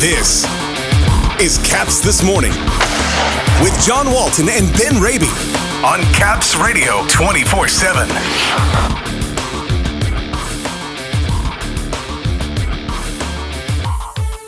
This is Caps This Morning with John Walton and Ben Raby on Caps Radio 24 7.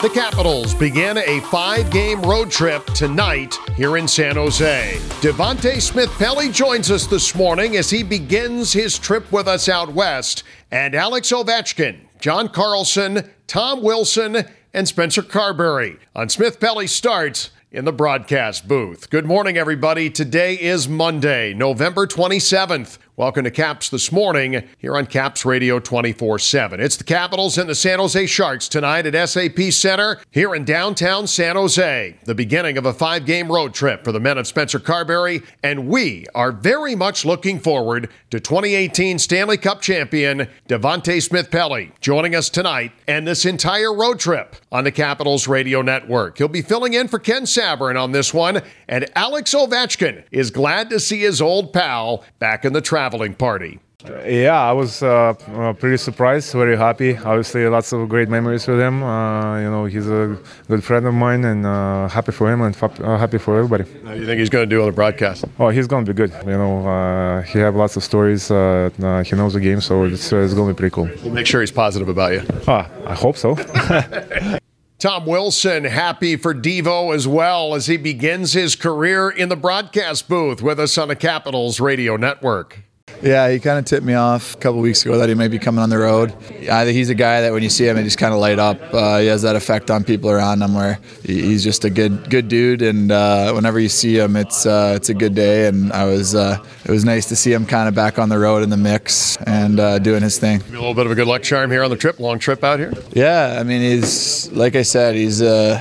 The Capitals begin a five game road trip tonight here in San Jose. Devante Smith Pelly joins us this morning as he begins his trip with us out west. And Alex Ovechkin, John Carlson, Tom Wilson, and Spencer Carbery. On Smith Pelly starts in the broadcast booth. Good morning, everybody. Today is Monday, November 27th. Welcome to Caps this morning here on Caps Radio 24 7. It's the Capitals and the San Jose Sharks tonight at SAP Center here in downtown San Jose. The beginning of a five game road trip for the men of Spencer Carbery, and we are very much looking forward to 2018 Stanley Cup champion Devante Smith Pelly joining us tonight and this entire road trip on the Capitals Radio Network. He'll be filling in for Ken Sabourin on this one, and Alex Ovechkin is glad to see his old pal back in the traveling party. Yeah, I was uh, uh, pretty surprised, very happy. Obviously, lots of great memories with him. Uh, you know, he's a good friend of mine, and uh, happy for him and uh, happy for everybody. How do you think he's going to do on the broadcast? Oh, he's going to be good. You know, uh, he have lots of stories. he knows the game, so it's, it's going to be pretty cool. We'll make sure he's positive about you. Ah, I hope so. Tom Wilson happy for Devo as well as he begins his career in the broadcast booth with us on the Capitals Radio Network. Yeah, he kind of tipped me off a couple weeks ago that he may be coming on the road. I he's a guy that when you see him, he just kind of light up. Uh, he has that effect on people around him where he's just a good good dude, and uh, whenever you see him, it's uh, it's a good day. And I was uh, it was nice to see him kind of back on the road in the mix and uh, doing his thing. A little bit of a good luck charm here on the trip, long trip out here. Yeah, I mean he's like I said, he's uh,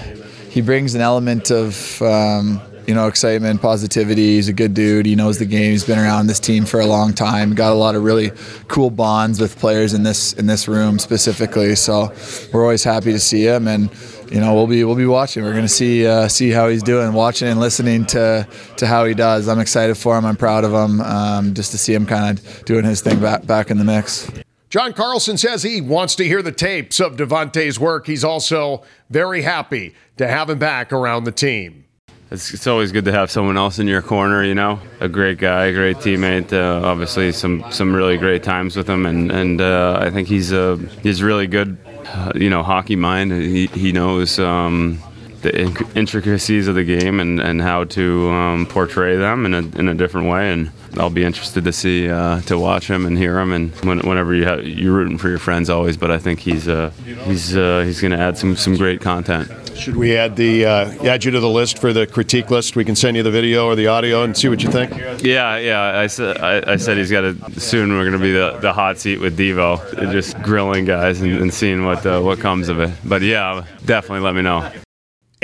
he brings an element of. Um, you know, excitement, positivity. He's a good dude. He knows the game. He's been around this team for a long time. Got a lot of really cool bonds with players in this in this room specifically. So we're always happy to see him, and you know, we'll be we'll be watching. We're to see uh, see how he's doing, watching and listening to to how he does. I'm excited for him. I'm proud of him. Um, just to see him kind of doing his thing back back in the mix. John Carlson says he wants to hear the tapes of Devante's work. He's also very happy to have him back around the team it's, it's always good to have someone else in your corner. You know, a great guy, a great teammate. Uh, obviously, some some really great times with him, and and uh, I think he's a he's really good. Uh, you know, hockey mind. He he knows. Um, the intricacies of the game and, and how to um, portray them in a, in a different way. And I'll be interested to see uh, to watch him and hear him. And when, whenever you have, you're rooting for your friends always, but I think he's uh, he's uh, he's going to add some some great content. Should we add the uh, add you to the list for the critique list? We can send you the video or the audio and see what you think. Yeah, yeah. I said I, I said he's got to soon. We're going to be the, the hot seat with Devo, just grilling guys and, and seeing what uh, what comes of it. But yeah, definitely let me know.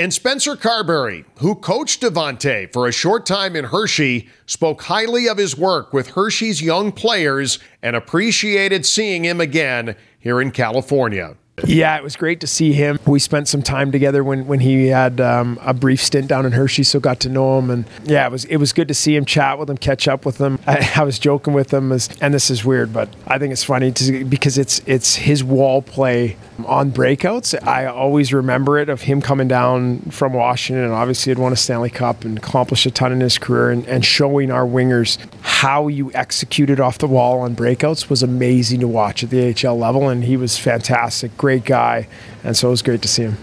And Spencer Carbery, who coached Devante for a short time in Hershey, spoke highly of his work with Hershey's young players and appreciated seeing him again here in California. Yeah, it was great to see him. We spent some time together when, when he had um, a brief stint down in Hershey, so got to know him. And yeah, it was it was good to see him, chat with him, catch up with him. I, I was joking with him, as, and this is weird, but I think it's funny to, because it's it's his wall play on breakouts. I always remember it of him coming down from Washington, and obviously had won a Stanley Cup and accomplished a ton in his career, and, and showing our wingers how you executed off the wall on breakouts was amazing to watch at the AHL level, and he was fantastic. Great guy, and so it was great to see him.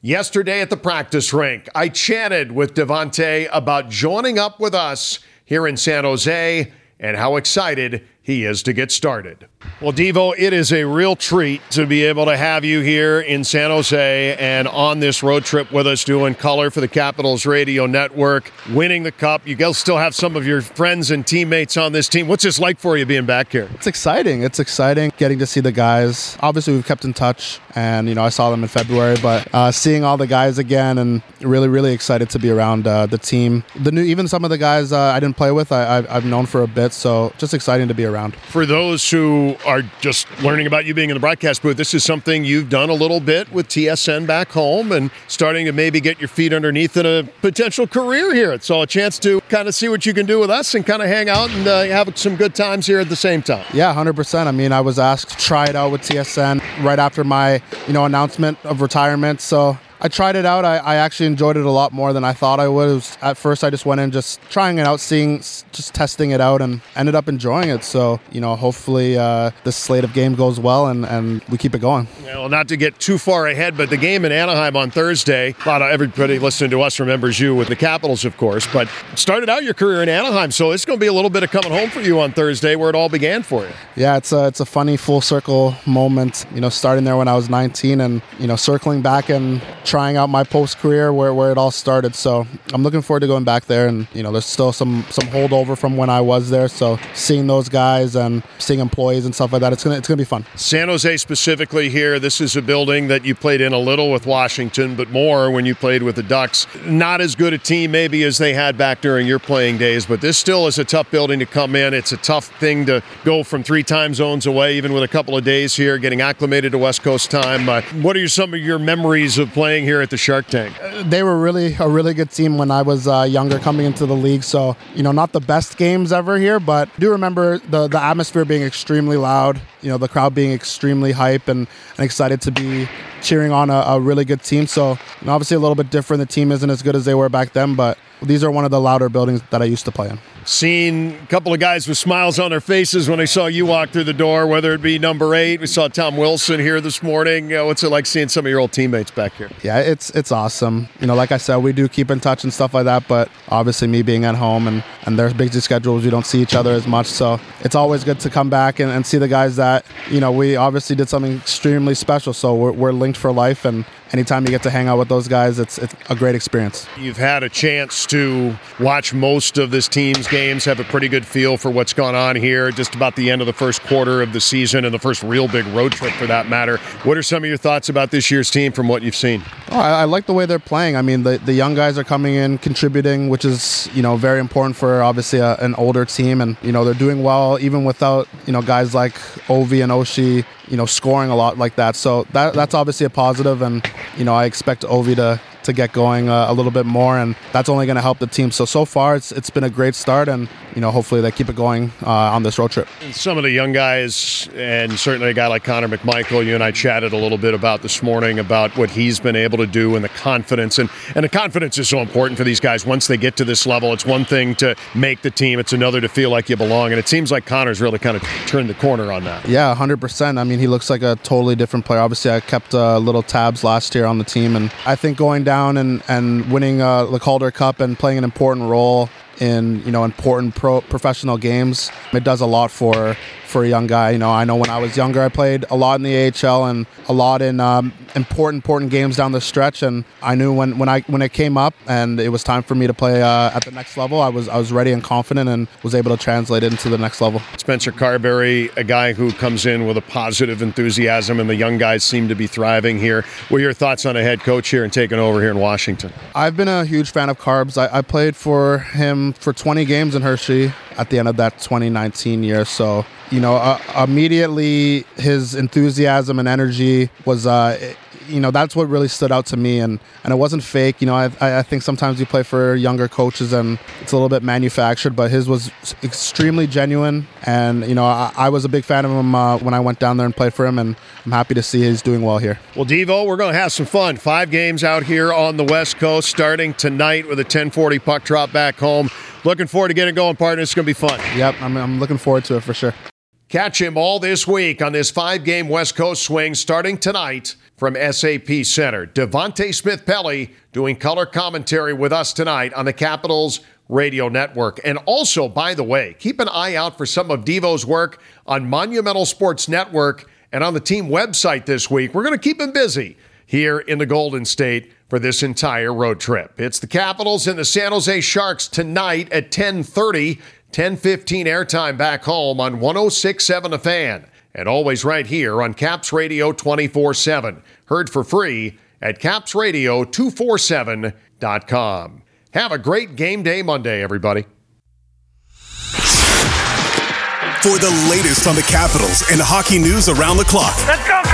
Yesterday at the practice rink, I chatted with Devante about joining up with us here in San Jose and how excited he is to get started. Well, Devo, it is a real treat to be able to have you here in San Jose and on this road trip with us doing color for the Capitals Radio Network, winning the cup. You guys still have some of your friends and teammates on this team. What's this like for you being back here? It's exciting. It's exciting getting to see the guys. Obviously, we've kept in touch, and you know I saw them in February, but uh, seeing all the guys again, and really, really excited to be around uh, the team. The new, even some of the guys uh, I didn't play with, I, have known for a bit, so just exciting to be around. For those are just learning about you being in the broadcast booth, this is something you've done a little bit with TSN back home and starting to maybe get your feet underneath in a potential career here. So a chance to kind of see what you can do with us and kind of hang out and uh, have some good times here at the same time. Yeah, 100%. I mean, I was asked to try it out with TSN right after my, you know, announcement of retirement. So I tried it out. I, I actually enjoyed it a lot more than I thought I would. Was, at first, I just went in just trying it out, seeing, just testing it out, and ended up enjoying it. So, you know, hopefully uh, this slate of game goes well and, and we keep it going. Well, not to get too far ahead, but the game in Anaheim on Thursday, a lot of everybody listening to us remembers you with the Capitals, of course, but started out your career in Anaheim, so it's going to be a little bit of coming home for you on Thursday where it all began for you. Yeah, it's a, it's a funny full circle moment, you know, starting there when I was 19 and, you know, circling back and trying out my post career where, where it all started. So I'm looking forward to going back there. And, you know, there's still some, some holdover from when I was there. So seeing those guys and seeing employees and stuff like that, it's going to it's gonna be fun. San Jose specifically here, this is a building that you played in a little with Washington, but more when you played with the Ducks. Not as good a team maybe as they had back during your playing days, but this still is a tough building to come in. It's a tough thing to go from three time zones away, even with a couple of days here, getting acclimated to West Coast time. Uh, what are some of your memories of playing here at the Shark Tank? They were really a really good team when I was uh, younger coming into the league. So, you know, not the best games ever here, but I do remember the, the atmosphere being extremely loud, you know, the crowd being extremely hype and, and excited to be cheering on a, a really good team. So, obviously a little bit different. The team isn't as good as they were back then, but these are one of the louder buildings that I used to play in. Seen a couple of guys with smiles on their faces when I saw you walk through the door, whether it be number eight. We saw Tom Wilson here this morning. Uh, what's it like seeing some of your old teammates back here? Yeah, it's it's awesome. You know, like I said, we do keep in touch and stuff like that, but obviously me being at home and, and there's busy schedules, we don't see each other as much. So it's always good to come back and, and see the guys that, you know, we obviously did something extremely special. So we're, we're linked for life and anytime you get to hang out with those guys, it's, it's a great experience. You've had a chance to watch most of this team's games, have a pretty good feel for what's gone on here, just about the end of the first quarter of the season and the first real big road trip for that matter. What are some of your thoughts about this year's team from what you've seen? Oh, I, I like the way they're playing. I mean, the, the young guys are coming in, contributing, which is, you know, very important for obviously a, an older team. And, you know, they're doing well even without, you know, guys like Ovi and Oshie you know, scoring a lot like that. So that that's obviously a positive, and you know, I expect Ovi to to get going uh, a little bit more, and that's only going to help the team. So so far, it's it's been a great start, and you know hopefully they keep it going uh, on this road trip. Some of the young guys, and certainly a guy like Connor McMichael, you and I chatted a little bit about this morning about what he's been able to do and the confidence, and and the confidence is so important for these guys. Once they get to this level, it's one thing to make the team; it's another to feel like you belong. And it seems like Connor's really kind of turned the corner on that. Yeah, hundred percent. I mean, he looks like a totally different player. Obviously, I kept uh, little tabs last year on the team, and I think going down and and winning uh, the Calder Cup and playing an important role in you know important pro professional games. It does a lot for for a young guy. You know, I know when I was younger, I played a lot in the AHL and a lot in um, important important games down the stretch. And I knew when when I when it came up and it was time for me to play uh, at the next level, I was I was ready and confident and was able to translate it into the next level. Spencer Carbery, a guy who comes in with a positive enthusiasm, and the young guys seem to be thriving here. What are your thoughts on a head coach here and taking over here in Washington? I've been a huge fan of Carbs. I, I played for him for 20 games in Hershey at the end of that 2019 year. So, you know, uh, immediately his enthusiasm and energy was uh, you know that's what really stood out to me. And and it wasn't fake. You know I, I think sometimes you play for younger coaches and it's a little bit manufactured but his was extremely genuine. And you know I, I was a big fan of him uh, when I went down there and played for him and I'm happy to see he's doing well here. Well Devo we're going to have some fun. Five games out here on the west coast starting tonight with a 1040 puck drop back home looking forward to getting going partner it's going to be fun yep I'm, I'm looking forward to it for sure Catch him all this week on this five game West Coast swing starting tonight from SAP Center. Devante Smith Pelly doing color commentary with us tonight on the Capitals Radio Network. And also, by the way, keep an eye out for some of Devo's work on Monumental Sports Network and on the team website this week. We're going to keep him busy here in the Golden State for this entire road trip. It's the Capitals and the San Jose Sharks tonight at 10:30. 10:15 airtime back home on 106.7 The Fan, and always right here on Caps Radio 24/7. Heard for free at capsradio247.com. Have a great game day Monday, everybody. For the latest on the Capitals and hockey news around the clock. Let's go, Caps!